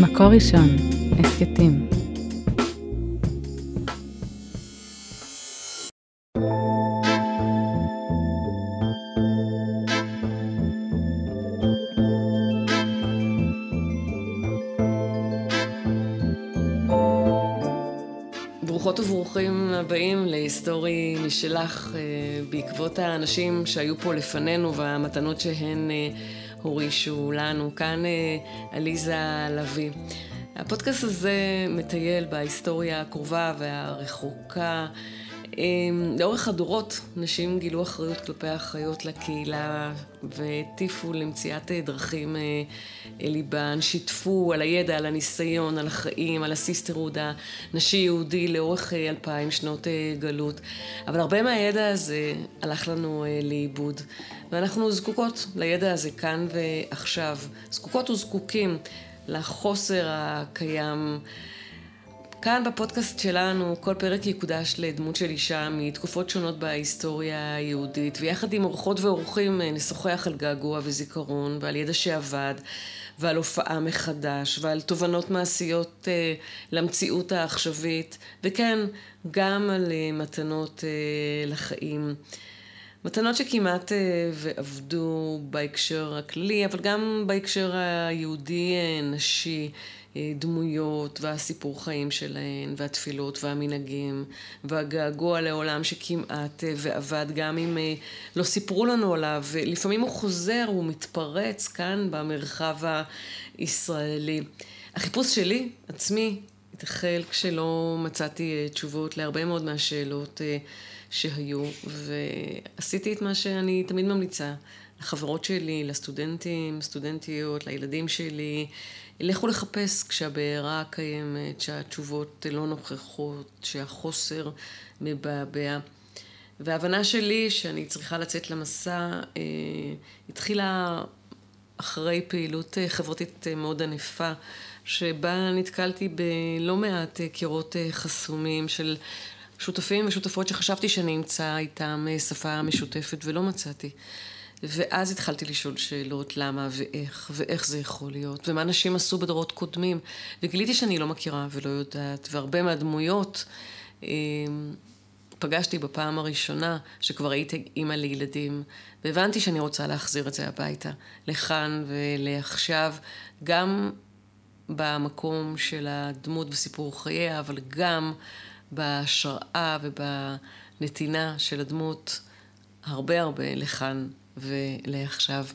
מקור ראשון, הסכתים. ברוכות וברוכים הבאים להיסטורי משלך אה, בעקבות האנשים שהיו פה לפנינו והמתנות שהן אה, הורישו לנו. כאן אה, עליזה לביא. הפודקאסט הזה מטייל בהיסטוריה הקרובה והרחוקה. לאורך הדורות נשים גילו אחריות כלפי האחיות לקהילה והטיפו למציאת דרכים ליבן, שיתפו על הידע, על הניסיון, על החיים, על ה sisterhood הנשי-יהודי לאורך אלפיים שנות גלות. אבל הרבה מהידע הזה הלך לנו לאיבוד. ואנחנו זקוקות לידע הזה כאן ועכשיו. זקוקות וזקוקים לחוסר הקיים. כאן בפודקאסט שלנו כל פרק יקודש לדמות של אישה מתקופות שונות בהיסטוריה היהודית, ויחד עם אורחות ואורחים נשוחח על געגוע וזיכרון ועל ידע שאבד ועל הופעה מחדש ועל תובנות מעשיות אה, למציאות העכשווית, וכן, גם על אה, מתנות אה, לחיים. מתנות שכמעט ועבדו בהקשר הכללי, אבל גם בהקשר היהודי-נשי. דמויות והסיפור חיים שלהן והתפילות והמנהגים והגעגוע לעולם שכמעט ועבד גם אם לא סיפרו לנו עליו ולפעמים הוא חוזר, הוא מתפרץ כאן במרחב הישראלי. החיפוש שלי, עצמי, התחל כשלא מצאתי תשובות להרבה מאוד מהשאלות שהיו ועשיתי את מה שאני תמיד ממליצה לחברות שלי, לסטודנטים, סטודנטיות, לילדים שלי לכו לחפש כשהבעירה קיימת, שהתשובות לא נוכחות, שהחוסר מבעבע. וההבנה שלי שאני צריכה לצאת למסע אה, התחילה אחרי פעילות אה, חברתית אה, מאוד ענפה, שבה נתקלתי בלא מעט אה, קירות חסומים של שותפים ושותפות שחשבתי שאני אמצא איתם שפה משותפת ולא מצאתי. ואז התחלתי לשאול שאלות למה ואיך, ואיך זה יכול להיות, ומה נשים עשו בדורות קודמים. וגיליתי שאני לא מכירה ולא יודעת, והרבה מהדמויות אה, פגשתי בפעם הראשונה, שכבר הייתי אימא לילדים, והבנתי שאני רוצה להחזיר את זה הביתה, לכאן ולעכשיו, גם במקום של הדמות וסיפור חייה, אבל גם בהשראה ובנתינה של הדמות הרבה הרבה לכאן ולעכשיו.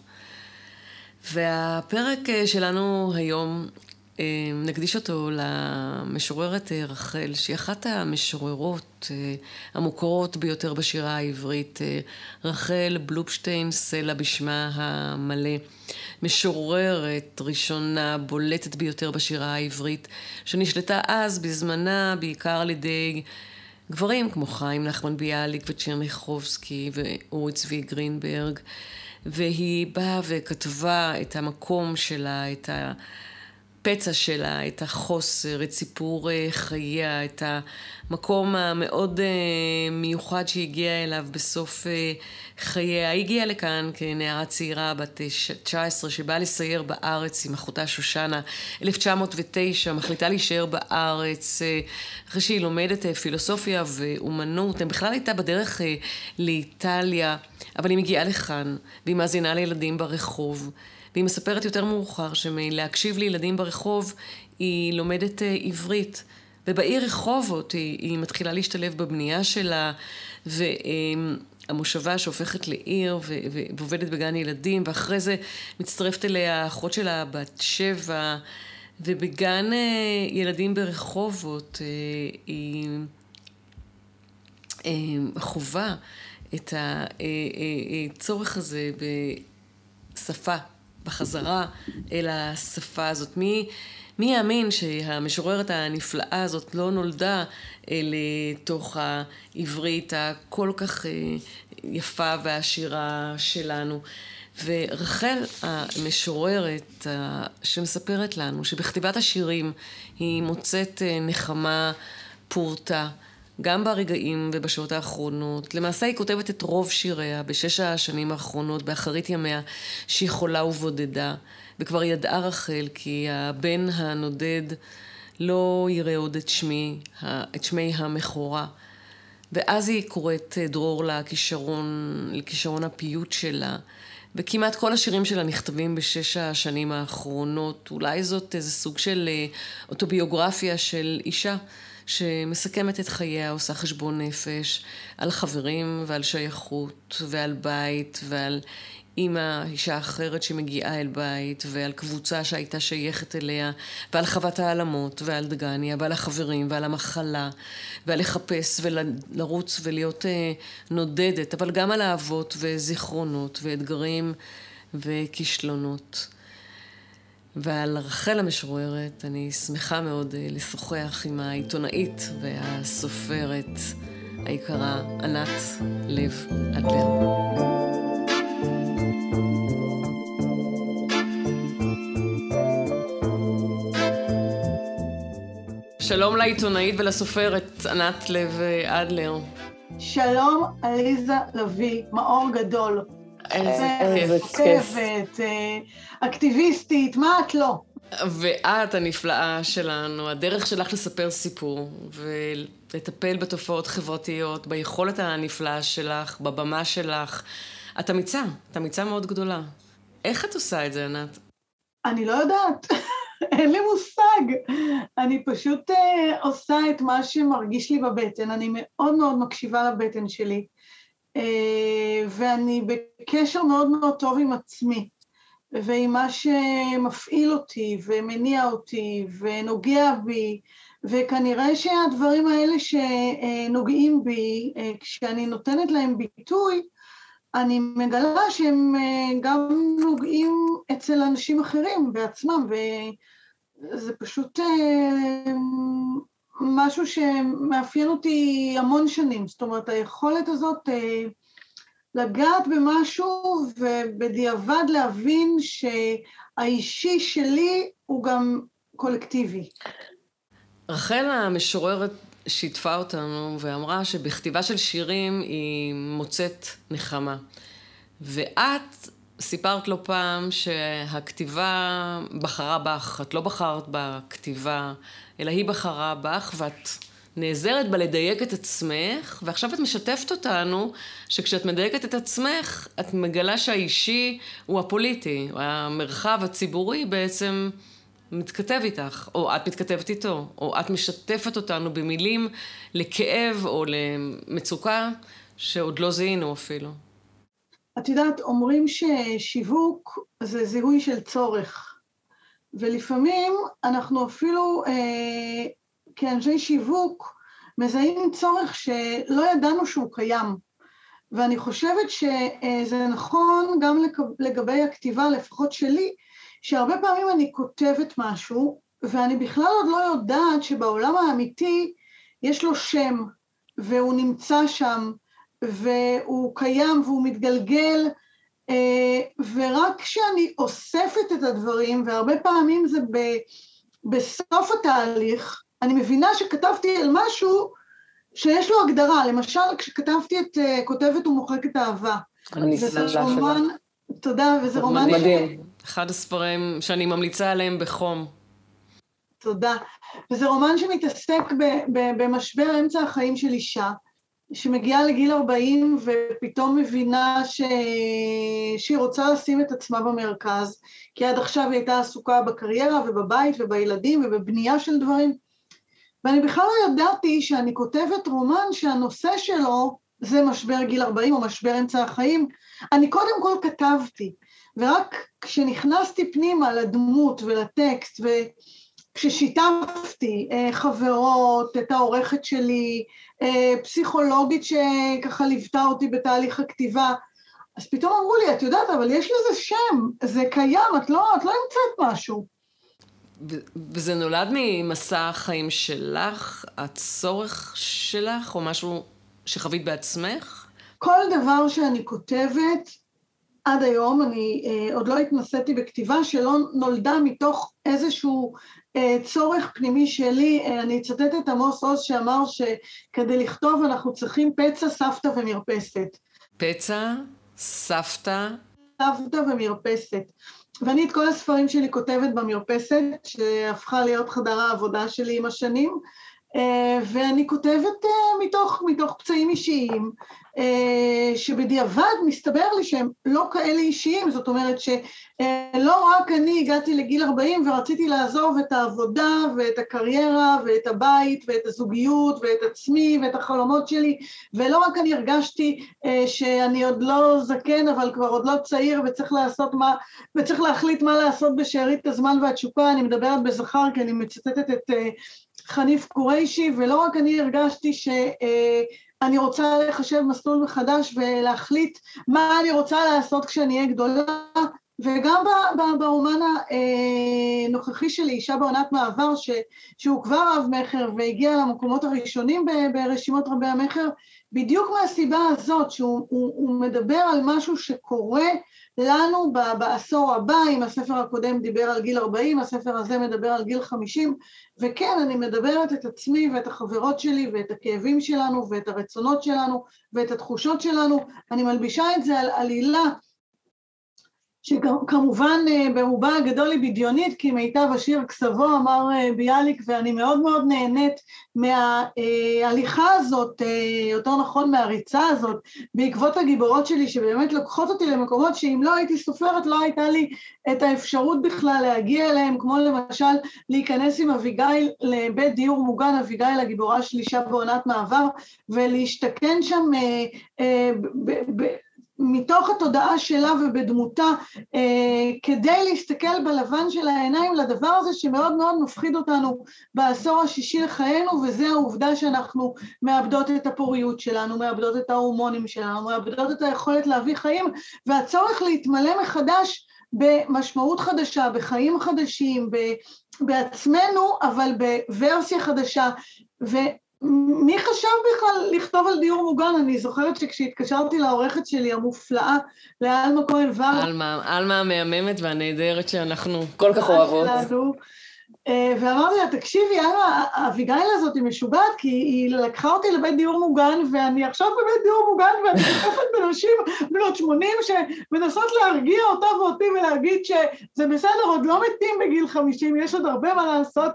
והפרק אה, שלנו היום, אה, נקדיש אותו למשוררת אה, רחל, שהיא אחת המשוררות המוכרות ביותר בשירה העברית, רחל בלופשטיין סלע בשמה המלא. משוררת ראשונה, בולטת ביותר בשירה העברית, שנשלטה אז בזמנה בעיקר על ידי גברים כמו חיים נחמן ביאליק וצ'רניחובסקי ואורי צבי גרינברג, והיא באה וכתבה את המקום שלה, את ה... הפצע שלה, את החוסר, את סיפור אה, חייה, את המקום המאוד אה, מיוחד שהיא הגיעה אליו בסוף אה, חייה. היא הגיעה לכאן כנערה צעירה בת 19 שבאה לסייר בארץ עם אחותה שושנה, 1909, מחליטה להישאר בארץ אחרי שהיא לומדת פילוסופיה ואומנות. היא בכלל הייתה בדרך לאיטליה, אבל היא מגיעה לכאן והיא מאזינה לילדים ברחוב. והיא מספרת יותר מאוחר שמלהקשיב לילדים ברחוב היא לומדת אה, עברית. ובעיר רחובות היא, היא מתחילה להשתלב בבנייה שלה, והמושבה שהופכת לעיר ועובדת בגן ילדים, ואחרי זה מצטרפת אליה האחות שלה בת שבע, ובגן אה, ילדים ברחובות אה, היא חווה את הצורך הזה בשפה בחזרה אל השפה הזאת. מי, מי יאמין שהמשוררת הנפלאה הזאת לא נולדה לתוך העברית הכל כך אה, יפה והעשירה שלנו. ורחל המשוררת שמספרת לנו שבכתיבת השירים היא מוצאת אה, נחמה פורתה. גם ברגעים ובשעות האחרונות. למעשה היא כותבת את רוב שיריה בשש השנים האחרונות, באחרית ימיה, שהיא חולה ובודדה. וכבר ידעה רחל כי הבן הנודד לא יראה עוד את שמי, את שמי המכורה. ואז היא קוראת דרור לכישרון, לכישרון הפיוט שלה. וכמעט כל השירים שלה נכתבים בשש השנים האחרונות. אולי זאת איזה סוג של אה, אוטוביוגרפיה של אישה שמסכמת את חייה, עושה חשבון נפש על חברים ועל שייכות ועל בית ועל אימא, אישה אחרת שמגיעה אל בית, ועל קבוצה שהייתה שייכת אליה, ועל חוות העלמות, ועל דגניה, ועל החברים, ועל המחלה, ועל לחפש ולרוץ ולהיות אה, נודדת, אבל גם על אהבות וזיכרונות ואתגרים וכישלונות. ועל רחל המשוררת אני שמחה מאוד אה, לשוחח עם העיתונאית והסופרת היקרה ענת לב אדלר. שלום לעיתונאית ולסופרת ענת לב אדלר. שלום, עליזה לביא, מאור גדול. איזה כיף. אה, אקטיביסטית, מה את לא? ואת הנפלאה שלנו, הדרך שלך לספר סיפור ולטפל בתופעות חברתיות, ביכולת הנפלאה שלך, בבמה שלך. את אמיצה, את אמיצה מאוד גדולה. איך את עושה את זה, ענת? אני לא יודעת. אין לי מושג. אני פשוט uh, עושה את מה שמרגיש לי בבטן. אני מאוד מאוד מקשיבה לבטן שלי, ואני בקשר מאוד מאוד טוב עם עצמי, ועם מה שמפעיל אותי, ומניע אותי, ונוגע בי, וכנראה שהדברים האלה שנוגעים בי, uh, כשאני נותנת להם ביטוי, אני מגלה שהם גם נוגעים אצל אנשים אחרים בעצמם, וזה פשוט משהו שמאפיין אותי המון שנים. זאת אומרת, היכולת הזאת לגעת במשהו ובדיעבד להבין שהאישי שלי הוא גם קולקטיבי. רחל המשוררת שיתפה אותנו ואמרה שבכתיבה של שירים היא מוצאת נחמה. ואת סיפרת לא פעם שהכתיבה בחרה בך, את לא בחרת בכתיבה, אלא היא בחרה בך, ואת נעזרת בה לדייק את עצמך, ועכשיו את משתפת אותנו שכשאת מדייקת את עצמך, את מגלה שהאישי הוא הפוליטי, המרחב הציבורי בעצם מתכתב איתך, או את מתכתבת איתו, או את משתפת אותנו במילים לכאב או למצוקה שעוד לא זיהינו אפילו. את יודעת, אומרים ששיווק זה זיהוי של צורך, ולפעמים אנחנו אפילו אה, כאנשי שיווק מזהים צורך שלא ידענו שהוא קיים. ואני חושבת שזה נכון גם לגבי הכתיבה, לפחות שלי, שהרבה פעמים אני כותבת משהו, ואני בכלל עוד לא יודעת שבעולם האמיתי יש לו שם, והוא נמצא שם, והוא קיים והוא מתגלגל, אה, ורק כשאני אוספת את הדברים, והרבה פעמים זה ב, בסוף התהליך, אני מבינה שכתבתי על משהו שיש לו הגדרה, למשל כשכתבתי את אה, כותבת ומוחקת אהבה. אני סללה רומן, תודה, וזה רומן... מדהים. אחד הספרים שאני ממליצה עליהם בחום. תודה. וזה רומן שמתעסק במשבר אמצע החיים של אישה, שמגיעה לגיל 40 ופתאום מבינה ש... שהיא רוצה לשים את עצמה במרכז, כי עד עכשיו היא הייתה עסוקה בקריירה ובבית ובילדים ובבנייה של דברים. ואני בכלל לא ידעתי שאני כותבת רומן שהנושא שלו זה משבר גיל 40 או משבר אמצע החיים. אני קודם כל כתבתי, ורק כשנכנסתי פנימה לדמות ולטקסט, וכששיתפתי אה, חברות, את העורכת שלי, אה, פסיכולוגית שככה ליוותה אותי בתהליך הכתיבה, אז פתאום אמרו לי, את יודעת, אבל יש לזה שם, זה קיים, את לא, את לא המצאת משהו. וזה נולד ממסע החיים שלך, הצורך שלך, או משהו שחווית בעצמך? כל דבר שאני כותבת, עד היום, אני אה, עוד לא התנסיתי בכתיבה שלא נולדה מתוך איזשהו אה, צורך פנימי שלי. אה, אני אצטט את עמוס עוז שאמר שכדי לכתוב אנחנו צריכים פצע, סבתא ומרפסת. פצע, סבתא? סבתא ומרפסת. ואני את כל הספרים שלי כותבת במרפסת, שהפכה להיות חדר העבודה שלי עם השנים, ואני כותבת אה, מתוך, מתוך פצעים אישיים, אה, שבדיעבד מסתבר לי שהם לא כאלה אישיים, זאת אומרת שלא רק אני הגעתי לגיל 40 ורציתי לעזוב את העבודה ואת הקריירה ואת הבית ואת הזוגיות ואת עצמי ואת החלומות שלי, ולא רק אני הרגשתי שאני עוד לא זקן אבל כבר עוד לא צעיר וצריך לעשות מה, וצריך להחליט מה לעשות בשארית הזמן והתשוקה, אני מדברת בזכר כי אני מצטטת את חניף קוריישי, ולא רק אני הרגשתי שאני רוצה לחשב מסלול מחדש ולהחליט מה אני רוצה לעשות כשאני אהיה גדולה, וגם באומן הנוכחי שלי, אישה בעונת מעבר, ש, שהוא כבר רב מכר והגיע למקומות הראשונים ברשימות רבי המכר, בדיוק מהסיבה הזאת, שהוא הוא, הוא מדבר על משהו שקורה לנו בעשור הבא, אם הספר הקודם דיבר על גיל 40, הספר הזה מדבר על גיל 50, וכן, אני מדברת את עצמי ואת החברות שלי ואת הכאבים שלנו ואת הרצונות שלנו ואת התחושות שלנו, אני מלבישה את זה על עלילה שכמובן אה, ברובה הגדול היא בדיונית, כי מיטב השיר כסבו, אמר אה, ביאליק, ואני מאוד מאוד נהנית מההליכה הזאת, אה, יותר נכון מהריצה הזאת, בעקבות הגיבורות שלי, שבאמת לוקחות אותי למקומות שאם לא הייתי סופרת, לא הייתה לי את האפשרות בכלל להגיע אליהם, כמו למשל להיכנס עם אביגיל לבית דיור מוגן, אביגיל הגיבורה של אישה בעונת מעבר, ולהשתכן שם ב- ב- מתוך התודעה שלה ובדמותה, אה, כדי להסתכל בלבן של העיניים לדבר הזה שמאוד מאוד מפחיד אותנו בעשור השישי לחיינו, וזה העובדה שאנחנו מאבדות את הפוריות שלנו, מאבדות את ההורמונים שלנו, מאבדות את היכולת להביא חיים, והצורך להתמלא מחדש במשמעות חדשה, בחיים חדשים, בעצמנו, אבל בוורסיה חדשה, ו... מי חשב בכלל לכתוב על דיור מוגן? אני זוכרת שכשהתקשרתי לעורכת שלי המופלאה, לאלמה כהן ור... אלמה, אלמה המהממת והנהדרת שאנחנו כל כך אוהבות. אה, ואמרתי לה, תקשיבי, אלמה, אביגיל הזאת היא משוגעת, כי היא לקחה אותי לבית דיור מוגן, ואני עכשיו בבית דיור מוגן, ואני מתקפת בנשים בנות 80 שמנסות להרגיע אותה ואותי ולהגיד שזה בסדר, עוד לא מתים בגיל 50, יש עוד הרבה מה לעשות.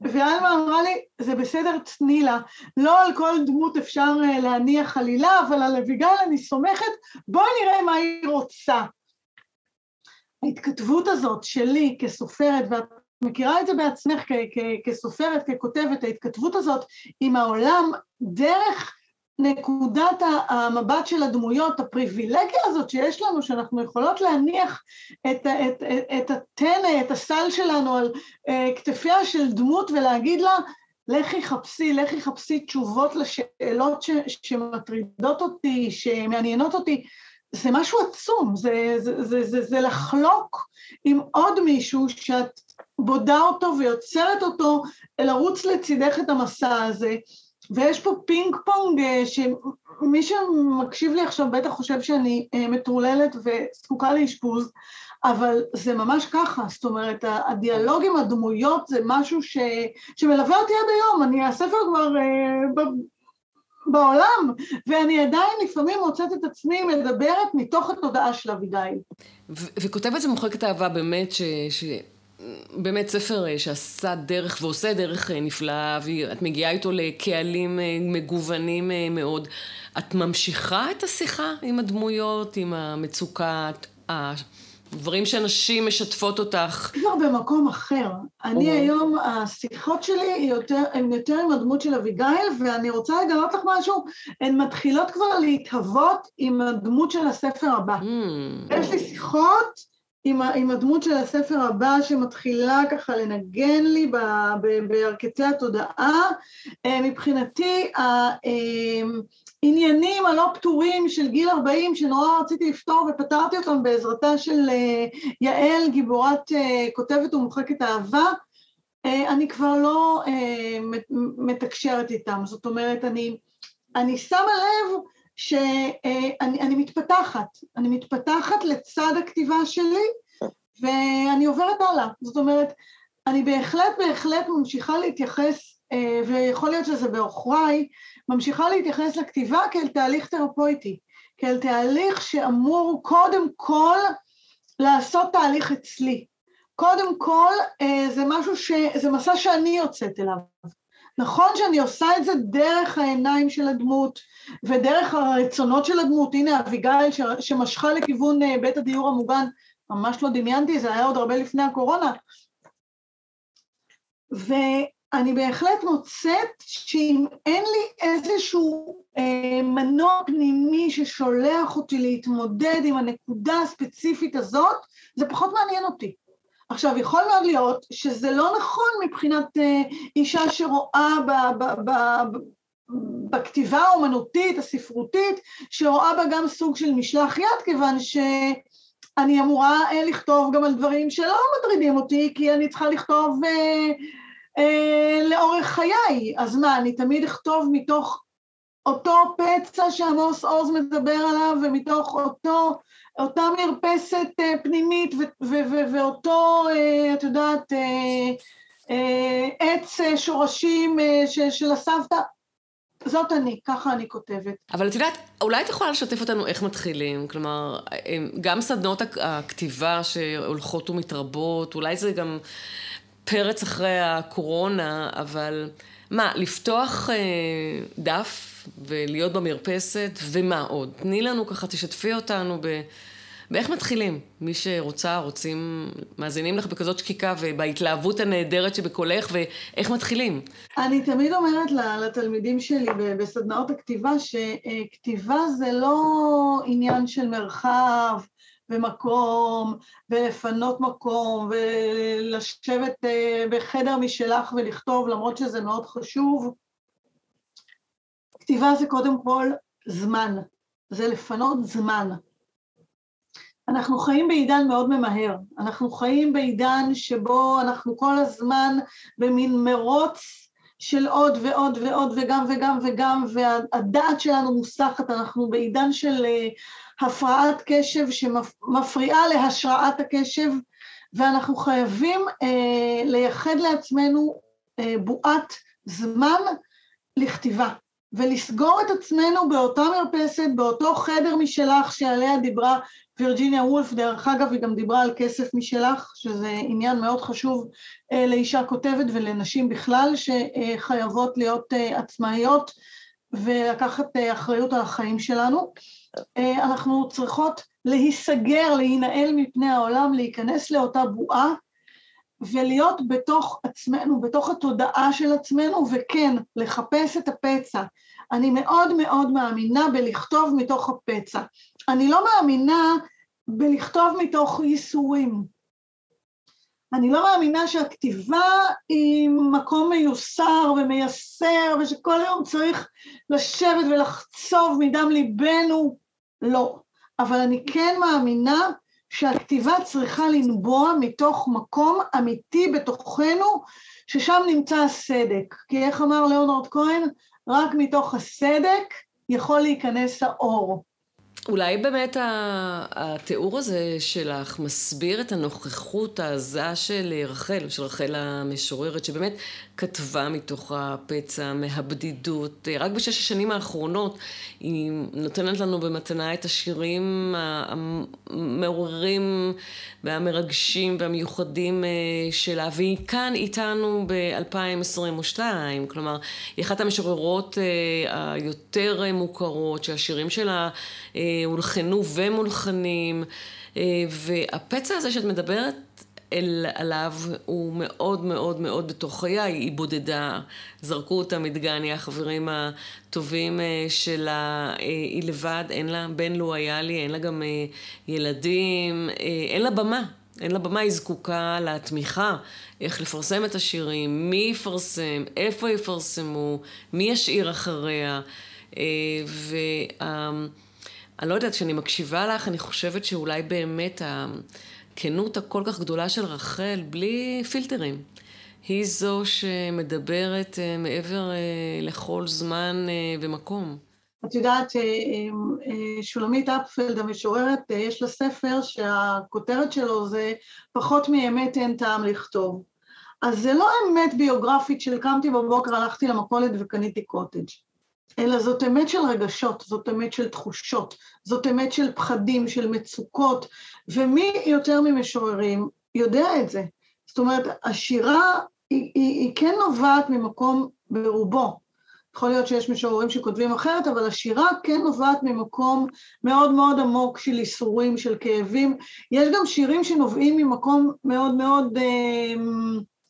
ואלמה אמרה לי, זה בסדר, תני לה, לא על כל דמות אפשר אה, להניח עלילה, אבל על אביגיל אני סומכת, בואי נראה מה היא רוצה. ההתכתבות הזאת שלי כסופרת, ואת מכירה את זה בעצמך כסופרת, ככותבת, ההתכתבות הזאת עם העולם דרך נקודת המבט של הדמויות, הפריבילגיה הזאת שיש לנו, שאנחנו יכולות להניח את, את, את, את הטנא, את הסל שלנו על uh, כתפיה של דמות ולהגיד לה, לכי חפשי, לכי חפשי תשובות לשאלות ש, שמטרידות אותי, שמעניינות אותי, זה משהו עצום, זה, זה, זה, זה, זה לחלוק עם עוד מישהו שאת בודה אותו ויוצרת אותו לרוץ לצידך את המסע הזה. ויש פה פינג פונג אה, שמי שמקשיב לי עכשיו בטח חושב שאני אה, מטורללת וזקוקה לאשפוז, אבל זה ממש ככה, זאת אומרת, הדיאלוג עם הדמויות זה משהו ש... שמלווה אותי עד היום, אני, הספר כבר אה, ב... בעולם, ואני עדיין לפעמים מוצאת את עצמי מדברת מתוך התודעה של אביגיל. וכותבת מוחקת אהבה באמת, ש... ש... באמת ספר אה, שעשה דרך ועושה דרך אה, נפלאה, ואת מגיעה איתו לקהלים אה, מגוונים מאוד. את ממשיכה את השיחה עם הדמויות, עם המצוקה, הדברים שאנשים משתפות אותך? כבר במקום אחר. אני היום, השיחות שלי יותר, הן יותר עם הדמות של אביגיל, ואני רוצה לגלות לך משהו, הן מתחילות כבר להתהוות עם הדמות של הספר הבא. Mm. יש לי שיחות עם, עם הדמות של הספר הבא שמתחילה ככה לנגן לי בירכתי התודעה. אה, מבחינתי העניינים הלא פתורים של גיל 40 שנורא רציתי לפתור ופתרתי אותם בעזרתה של אה, יעל, גיבורת אה, כותבת ומוחקת אהבה, אני כבר לא מתקשרת איתם. זאת אומרת, אני, אני שמה לב שאני מתפתחת, אני מתפתחת לצד הכתיבה שלי, ואני עוברת הלאה. זאת אומרת, אני בהחלט בהחלט ממשיכה להתייחס, אה, ויכול להיות שזה בעוכריי, ממשיכה להתייחס לכתיבה כאל תהליך תרפויטי, כאל תהליך שאמור קודם כל לעשות תהליך אצלי. קודם כל, אה, זה משהו ש... זה מסע שאני יוצאת אליו. נכון שאני עושה את זה דרך העיניים של הדמות ודרך הרצונות של הדמות, הנה אביגיל. שמשכה לכיוון אה, בית הדיור המוגן, ממש לא דמיינתי, זה היה עוד הרבה לפני הקורונה. ואני בהחלט מוצאת שאם אין לי איזשהו אה, מנוע פנימי ששולח אותי להתמודד עם הנקודה הספציפית הזאת, זה פחות מעניין אותי. עכשיו, יכול מאוד להיות שזה לא נכון מבחינת uh, אישה שרואה ב, ב, ב, ב, בכתיבה האומנותית, הספרותית, שרואה בה גם סוג של משלח יד, כיוון שאני אמורה uh, לכתוב גם על דברים שלא מטרידים אותי, כי אני צריכה לכתוב uh, uh, לאורך חיי. אז מה, אני תמיד אכתוב מתוך אותו פצע שעמוס עוז מדבר עליו, ומתוך אותו אותה מרפסת אה, פנימית ואותו, אה, את יודעת, אה, עץ שורשים של הסבתא, זאת אני, ככה אני כותבת. אבל את יודעת, אולי את יכולה לשתף אותנו איך מתחילים? כלומר, גם סדנות הכתיבה שהולכות ומתרבות, אולי זה גם פרץ אחרי הקורונה, אבל מה, לפתוח דף ולהיות במרפסת, ומה עוד? תני לנו ככה, תשתפי אותנו ב... באיך מתחילים? מי שרוצה, רוצים, מאזינים לך בכזאת שקיקה ובהתלהבות הנהדרת שבקולך, ואיך מתחילים? אני תמיד אומרת לתלמידים שלי בסדנאות הכתיבה, שכתיבה זה לא עניין של מרחב ומקום, ולפנות מקום, ולשבת אה, בחדר משלך ולכתוב, למרות שזה מאוד חשוב. כתיבה זה קודם כל זמן, זה לפנות זמן. אנחנו חיים בעידן מאוד ממהר, אנחנו חיים בעידן שבו אנחנו כל הזמן במין מרוץ של עוד ועוד ועוד וגם וגם וגם, והדעת שלנו מוסחת, אנחנו בעידן של אה, הפרעת קשב שמפריעה להשראת הקשב, ואנחנו חייבים אה, לייחד לעצמנו אה, בועת זמן לכתיבה. ולסגור את עצמנו באותה מרפסת, באותו חדר משלך שעליה דיברה וירג'יניה וולף, דרך אגב, היא גם דיברה על כסף משלך, שזה עניין מאוד חשוב אה, לאישה כותבת ולנשים בכלל, שחייבות להיות אה, עצמאיות ולקחת אה, אחריות על החיים שלנו. אה, אנחנו צריכות להיסגר, להינעל מפני העולם, להיכנס לאותה בועה ולהיות בתוך עצמנו, בתוך התודעה של עצמנו, וכן, לחפש את הפצע. אני מאוד מאוד מאמינה בלכתוב מתוך הפצע. אני לא מאמינה בלכתוב מתוך ייסורים. אני לא מאמינה שהכתיבה היא מקום מיוסר ומייסר ושכל היום צריך לשבת ולחצוב מדם ליבנו, לא. אבל אני כן מאמינה שהכתיבה צריכה לנבוע מתוך מקום אמיתי בתוכנו, ששם נמצא הסדק. כי איך אמר ליאונרד כהן? רק מתוך הסדק יכול להיכנס האור. אולי באמת התיאור הזה שלך מסביר את הנוכחות העזה של רחל, של רחל המשוררת, שבאמת כתבה מתוך הפצע, מהבדידות. רק בשש השנים האחרונות היא נותנת לנו במתנה את השירים המעוררים והמרגשים והמיוחדים אה, שלה, והיא כאן איתנו ב-2022, כלומר, היא אחת המשוררות אה, היותר מוכרות, שהשירים שלה אה, הולחנו ומולחנים, והפצע הזה שאת מדברת אל, עליו הוא מאוד מאוד מאוד בתוך חיי, היא בודדה, זרקו אותה מדגניה, החברים הטובים אה, שלה, אה, היא לבד, אין לה בן לו היה לי, אין לה גם אה, ילדים, אין לה במה, אין לה במה, היא זקוקה לתמיכה, איך לפרסם את השירים, מי יפרסם, איפה יפרסמו, מי ישאיר אחריה, ואני לא יודעת, כשאני מקשיבה לך, אני חושבת שאולי באמת הכנות הכל כך גדולה של רחל, בלי פילטרים. היא זו שמדברת אה, מעבר אה, לכל זמן אה, ומקום. את יודעת, שולמית אפפלד המשוררת, יש לה ספר שהכותרת שלו זה פחות מאמת אין טעם לכתוב. אז זה לא אמת ביוגרפית של קמתי בבוקר, הלכתי למכולת וקניתי קוטג'. אלא זאת אמת של רגשות, זאת אמת של תחושות, זאת אמת של פחדים, של מצוקות, ומי יותר ממשוררים יודע את זה. זאת אומרת, השירה היא, היא, היא כן נובעת ממקום ברובו. יכול להיות שיש משוררים שכותבים אחרת, אבל השירה כן נובעת ממקום מאוד מאוד עמוק של ייסורים, של כאבים. יש גם שירים שנובעים ממקום מאוד מאוד אה,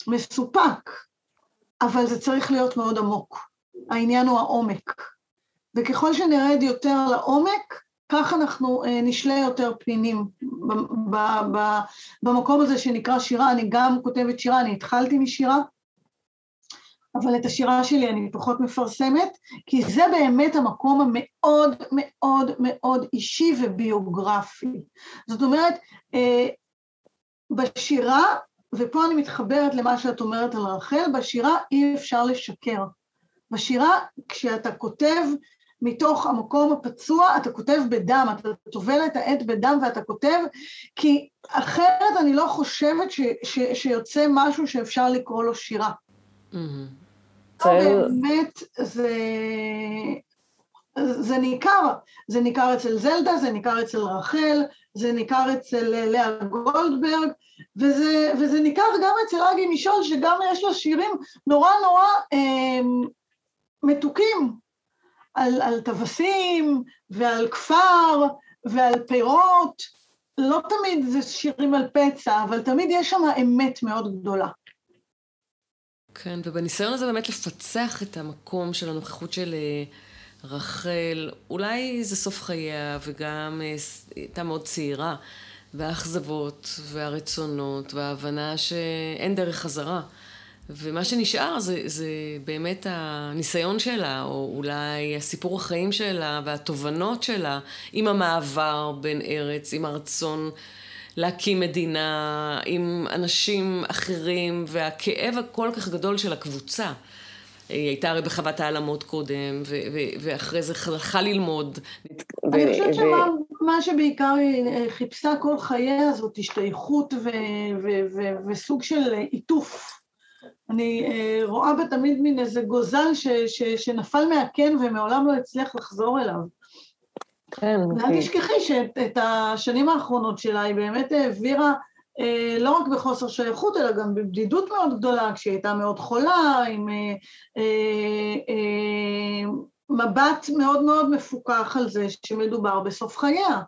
מסופק, אבל זה צריך להיות מאוד עמוק. העניין הוא העומק. וככל שנרד יותר לעומק, כך אנחנו אה, נשלה יותר פנינים במקום הזה שנקרא שירה. אני גם כותבת שירה, אני התחלתי משירה, אבל את השירה שלי אני פחות מפרסמת, כי זה באמת המקום המאוד מאוד מאוד אישי וביוגרפי. זאת אומרת, אה, בשירה, ופה אני מתחברת למה שאת אומרת על רחל, בשירה אי אפשר לשקר. בשירה, כשאתה כותב מתוך המקום הפצוע, אתה כותב בדם, אתה טובל את העט בדם ואתה כותב, כי אחרת אני לא חושבת ש, ש, שיוצא משהו שאפשר לקרוא לו שירה. Mm-hmm. באמת, זה, זה ניכר, זה ניכר אצל זלדה, זה ניכר אצל רחל, זה ניכר אצל לאה גולדברג, וזה, וזה ניכר גם אצל אגי משול, שגם יש לו שירים נורא נורא אה, מתוקים, על, על טווסים ועל כפר ועל פירות. לא תמיד זה שירים על פצע, אבל תמיד יש שם אמת מאוד גדולה. כן, ובניסיון הזה באמת לפצח את המקום של הנוכחות של אה, רחל, אולי זה סוף חייה, וגם אה, הייתה מאוד צעירה, והאכזבות, והרצונות, וההבנה שאין דרך חזרה. ומה שנשאר זה, זה באמת הניסיון שלה, או אולי הסיפור החיים שלה והתובנות שלה עם המעבר בין ארץ, עם הרצון להקים מדינה, עם אנשים אחרים, והכאב הכל כך גדול של הקבוצה. היא הייתה הרי בחוות העלמות קודם, ואחרי זה הלכה ללמוד. אני חושבת שמה שבעיקר היא חיפשה כל חייה זאת השתייכות וסוג של עיטוף. אני אה, רואה בה תמיד מין איזה גוזל ש, ש, שנפל מהקן ומעולם לא הצליח לחזור אליו. כן. ואל תשכחי שאת השנים האחרונות שלה היא באמת העבירה אה, לא רק בחוסר שייכות, אלא גם בבדידות מאוד גדולה, כשהיא הייתה מאוד חולה, עם אה, אה, מבט מאוד מאוד מפוקח על זה שמדובר בסוף חייה.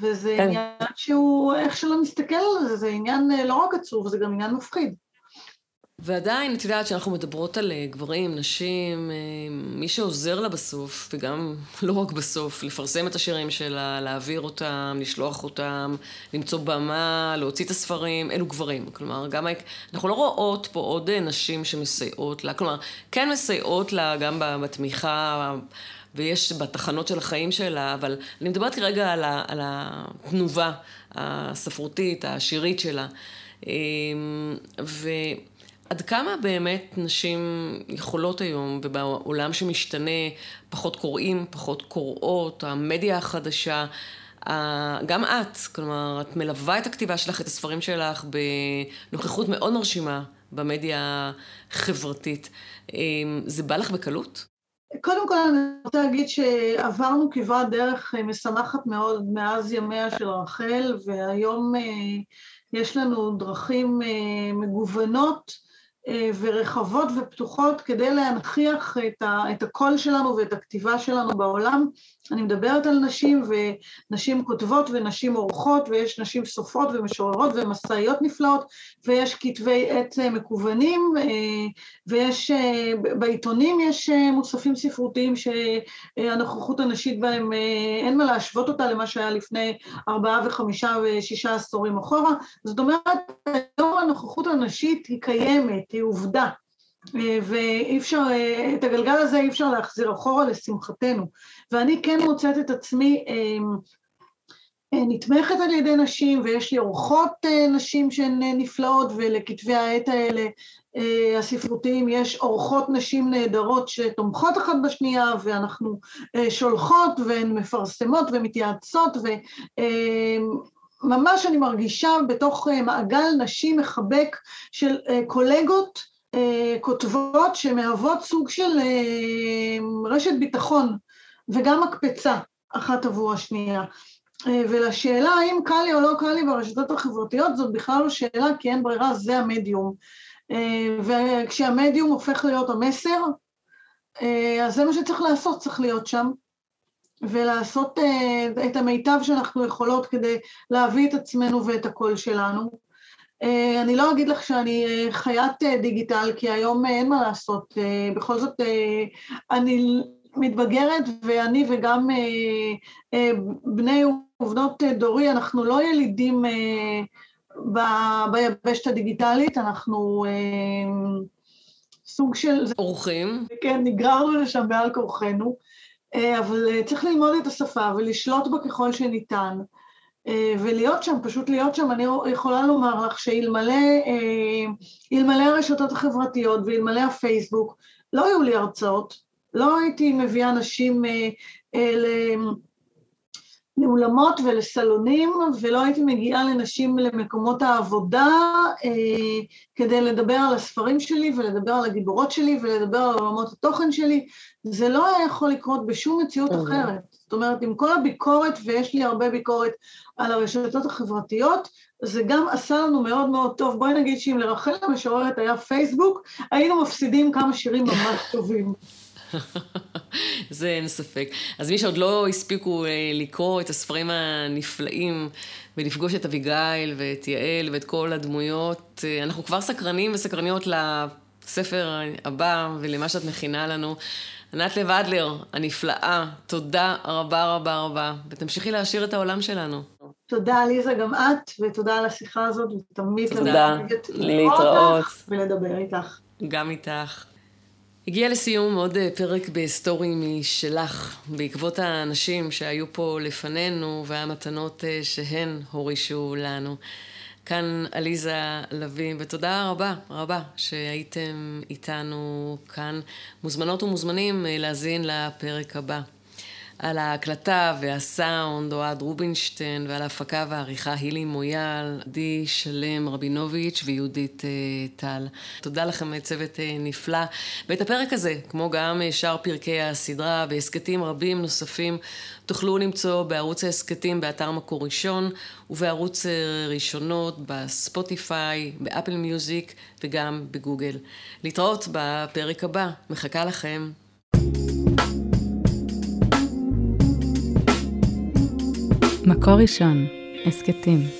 וזה כן. עניין שהוא, איך שלא נסתכל על זה, זה עניין לא רק עצוב, זה גם עניין מפחיד. ועדיין, את יודעת שאנחנו מדברות על אה, גברים, נשים, אה, מי שעוזר לה בסוף, וגם לא רק בסוף, לפרסם את השירים שלה, להעביר אותם, לשלוח אותם, למצוא במה, להוציא את הספרים, אלו גברים. כלומר, גם אנחנו לא רואות פה עוד אה, נשים שמסייעות לה, כלומר, כן מסייעות לה גם בתמיכה. ויש בתחנות של החיים שלה, אבל אני מדברת כרגע על, ה, על התנובה הספרותית, השירית שלה. ו... עד כמה באמת נשים יכולות היום, ובעולם שמשתנה, פחות קוראים, פחות קוראות, המדיה החדשה, גם את, כלומר, את מלווה את הכתיבה שלך, את הספרים שלך, בנוכחות מאוד מרשימה במדיה החברתית. אמ, זה בא לך בקלות? קודם כל אני רוצה להגיד שעברנו כברת דרך משמחת מאוד מאז ימיה של רחל, והיום אה, יש לנו דרכים אה, מגוונות אה, ורחבות ופתוחות כדי להנכיח את הקול שלנו ואת הכתיבה שלנו בעולם. אני מדברת על נשים, ונשים כותבות ונשים עורכות, ויש נשים סופרות ומשוררות ומסעיות נפלאות, ויש כתבי עת אה, מקוונים, אה, ויש, בעיתונים יש מוספים ספרותיים שהנוכחות הנשית בהם, אין מה להשוות אותה למה שהיה לפני ארבעה וחמישה ושישה עשורים אחורה. זאת אומרת, היום הנוכחות הנשית היא קיימת, היא עובדה. ואי אפשר, את הגלגל הזה אי אפשר להחזיר אחורה לשמחתנו. ואני כן מוצאת את עצמי אמ, אה, נתמכת על ידי נשים, ויש לי אורחות אה, נשים שהן אה, נפלאות, ולכתבי העת האלה הספרותיים יש אורחות נשים נהדרות שתומכות אחת בשנייה, ואנחנו שולחות והן מפרסמות ומתייעצות, וממש אני מרגישה בתוך מעגל נשים מחבק של קולגות, כותבות שמהוות סוג של רשת ביטחון וגם מקפצה אחת עבור השנייה. ולשאלה האם קל לי או לא קל לי ברשתות החברתיות, זאת בכלל לא שאלה, כי אין ברירה, זה המדיום. וכשהמדיום הופך להיות המסר, אז זה מה שצריך לעשות, צריך להיות שם. ולעשות את המיטב שאנחנו יכולות כדי להביא את עצמנו ואת הקול שלנו. Uh, אני לא אגיד לך שאני uh, חיית uh, דיגיטל, כי היום אין מה לעשות. בכל זאת, אני מתבגרת, ואני וגם בני ובנות דורי, אנחנו לא ילידים ביבשת הדיגיטלית, אנחנו סוג של... אורחים. כן, נגררנו לשם בעל כורחנו. אה, אבל אה, צריך ללמוד את השפה ולשלוט בה ככל שניתן. אה, ולהיות שם, פשוט להיות שם, אני יכולה לומר לך שאלמלא הרשתות החברתיות ואלמלא הפייסבוק, לא היו לי הרצאות, לא הייתי מביאה אנשים לאולמות ולסלונים, ולא הייתי מגיעה לנשים למקומות העבודה אה, כדי לדבר על הספרים שלי ולדבר על הגיבורות שלי ולדבר על עולמות התוכן שלי. זה לא היה יכול לקרות בשום מציאות אחרת. זאת אומרת, עם כל הביקורת, ויש לי הרבה ביקורת על הרשתות החברתיות, זה גם עשה לנו מאוד מאוד טוב. בואי נגיד שאם לרחל המשוררת היה פייסבוק, היינו מפסידים כמה שירים ממש טובים. זה אין ספק. אז מי שעוד לא הספיקו אה, לקרוא את הספרים הנפלאים ולפגוש את אביגיל ואת יעל ואת כל הדמויות, אה, אנחנו כבר סקרנים וסקרניות לספר הבא ולמה שאת מכינה לנו. ענת לב אדלר, הנפלאה, תודה רבה רבה רבה, ותמשיכי להעשיר את העולם שלנו. תודה, ליזה, גם את, ותודה על השיחה הזאת, ותמיד תודה, להתראות. ולדבר איתך. גם איתך. הגיע לסיום עוד אה, פרק בסטורי משלך, בעקבות האנשים שהיו פה לפנינו והמתנות אה, שהן הורישו לנו. כאן עליזה לביא, ותודה רבה רבה שהייתם איתנו כאן. מוזמנות ומוזמנים אה, להאזין לפרק הבא. על ההקלטה והסאונד אוהד רובינשטיין, ועל ההפקה והעריכה הילי מויאל, עדי שלם רבינוביץ' ויהודית אה, טל. תודה לכם, צוות אה, נפלא. ואת הפרק הזה, כמו גם אה, שאר פרקי הסדרה והסכתים רבים נוספים, תוכלו למצוא בערוץ ההסכתים באתר מקור ראשון, ובערוץ ראשונות בספוטיפיי, באפל מיוזיק וגם בגוגל. להתראות בפרק הבא, מחכה לכם. מקור ראשון, הסכתים.